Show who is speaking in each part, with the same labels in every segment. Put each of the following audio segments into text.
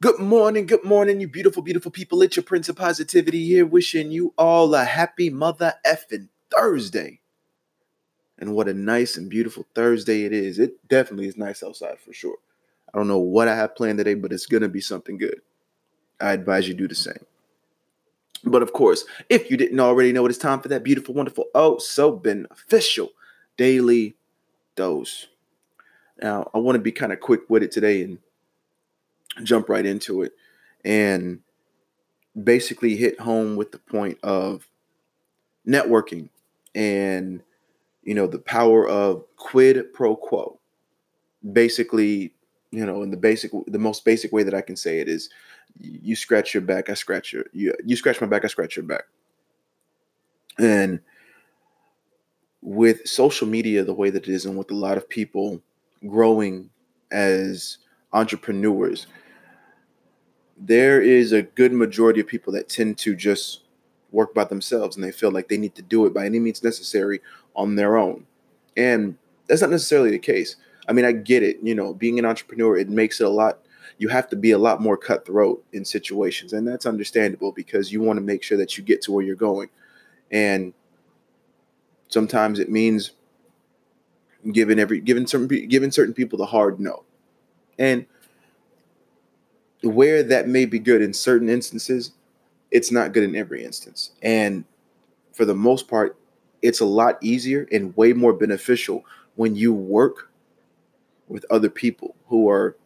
Speaker 1: Good morning, good morning, you beautiful, beautiful people. It's your Prince of Positivity here, wishing you all a happy mother effing Thursday. And what a nice and beautiful Thursday it is. It definitely is nice outside for sure. I don't know what I have planned today, but it's going to be something good. I advise you do the same. But of course, if you didn't already know, it is time for that beautiful, wonderful, oh, so beneficial daily dose. Now, I want to be kind of quick with it today and jump right into it and basically hit home with the point of networking and you know the power of quid pro quo. Basically you know in the basic the most basic way that i can say it is you scratch your back i scratch your you, you scratch my back i scratch your back. And with social media the way that it is and with a lot of people growing as entrepreneurs there is a good majority of people that tend to just work by themselves and they feel like they need to do it by any means necessary on their own. And that's not necessarily the case. I mean, I get it. You know, being an entrepreneur, it makes it a lot, you have to be a lot more cutthroat in situations. And that's understandable because you want to make sure that you get to where you're going. And sometimes it means giving every, giving some, giving certain people the hard no. And where that may be good in certain instances, it's not good in every instance. And for the most part, it's a lot easier and way more beneficial when you work with other people who are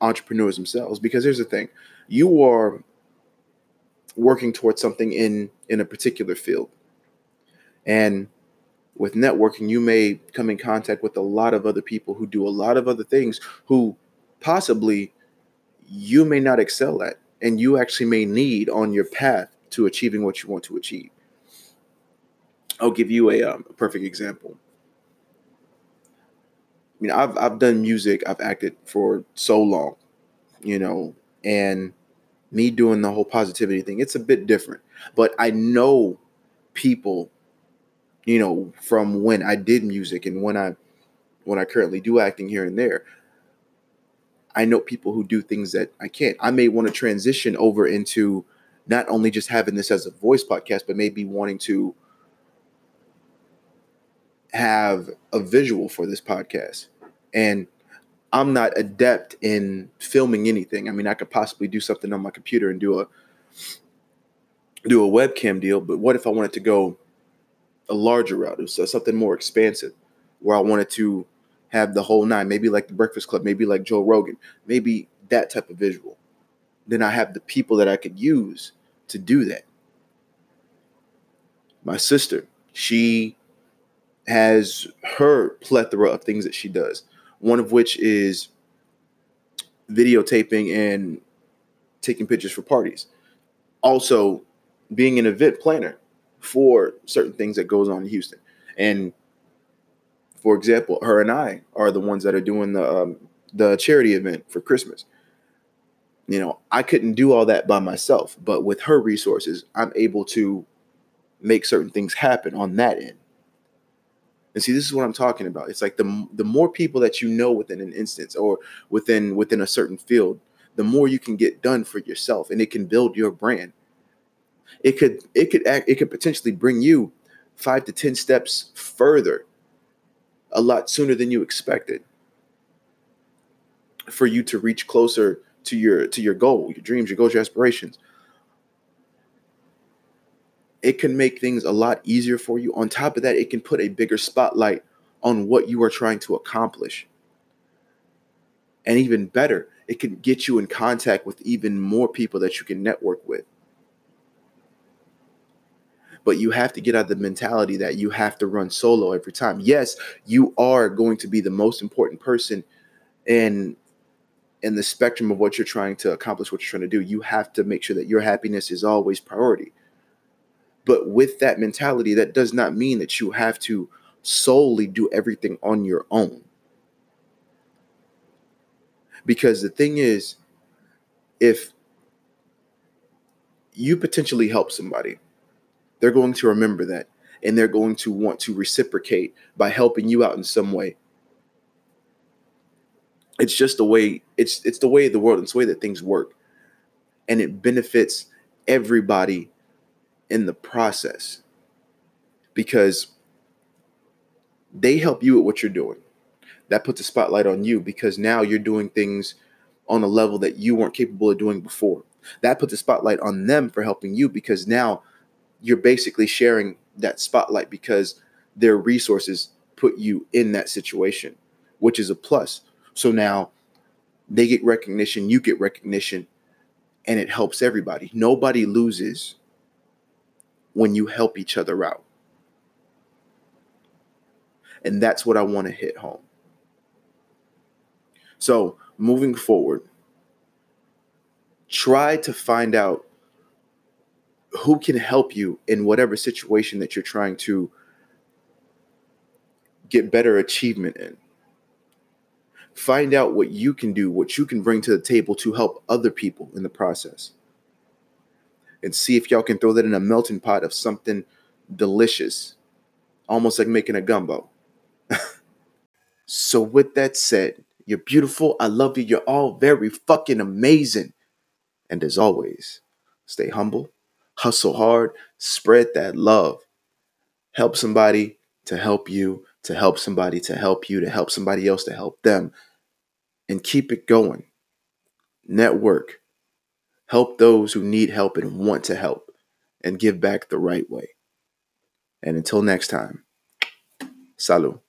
Speaker 1: entrepreneurs themselves because here's the thing you are working towards something in in a particular field and with networking you may come in contact with a lot of other people who do a lot of other things who possibly you may not excel at and you actually may need on your path to achieving what you want to achieve. I'll give you a, um, a perfect example. I mean, I've I've done music, I've acted for so long, you know, and me doing the whole positivity thing, it's a bit different. But I know people, you know, from when I did music and when I when I currently do acting here and there, I know people who do things that I can't. I may want to transition over into not only just having this as a voice podcast, but maybe wanting to have a visual for this podcast. And I'm not adept in filming anything. I mean, I could possibly do something on my computer and do a do a webcam deal, but what if I wanted to go a larger route, so uh, something more expansive, where I wanted to have the whole nine, maybe like the Breakfast Club, maybe like Joe Rogan, maybe that type of visual. Then I have the people that I could use to do that. My sister, she has her plethora of things that she does, one of which is videotaping and taking pictures for parties. Also, being an event planner for certain things that goes on in Houston. And for example, her and I are the ones that are doing the um, the charity event for Christmas. You know, I couldn't do all that by myself, but with her resources, I'm able to make certain things happen on that end. And see, this is what I'm talking about. It's like the the more people that you know within an instance or within within a certain field, the more you can get done for yourself, and it can build your brand. It could it could act it could potentially bring you five to ten steps further a lot sooner than you expected for you to reach closer to your to your goal, your dreams, your goals, your aspirations. It can make things a lot easier for you. On top of that, it can put a bigger spotlight on what you are trying to accomplish. And even better, it can get you in contact with even more people that you can network with but you have to get out the mentality that you have to run solo every time. Yes, you are going to be the most important person in in the spectrum of what you're trying to accomplish, what you're trying to do. You have to make sure that your happiness is always priority. But with that mentality, that does not mean that you have to solely do everything on your own. Because the thing is, if you potentially help somebody, they're going to remember that and they're going to want to reciprocate by helping you out in some way. it's just the way it's it's the way of the world it's the way that things work. And it benefits everybody in the process because they help you at what you're doing. That puts a spotlight on you because now you're doing things on a level that you weren't capable of doing before. That puts a spotlight on them for helping you because now you're basically sharing that spotlight because their resources put you in that situation which is a plus so now they get recognition, you get recognition, and it helps everybody. Nobody loses when you help each other out. And that's what I want to hit home. So, moving forward, try to find out who can help you in whatever situation that you're trying to get better achievement in. Find out what you can do, what you can bring to the table to help other people in the process. And see if y'all can throw that in a melting pot of something delicious, almost like making a gumbo. so, with that said, you're beautiful. I love you. You're all very fucking amazing. And as always, stay humble, hustle hard, spread that love. Help somebody to help you, to help somebody to help you, to help somebody else to help them and keep it going. Network. Help those who need help and want to help and give back the right way. And until next time, salut.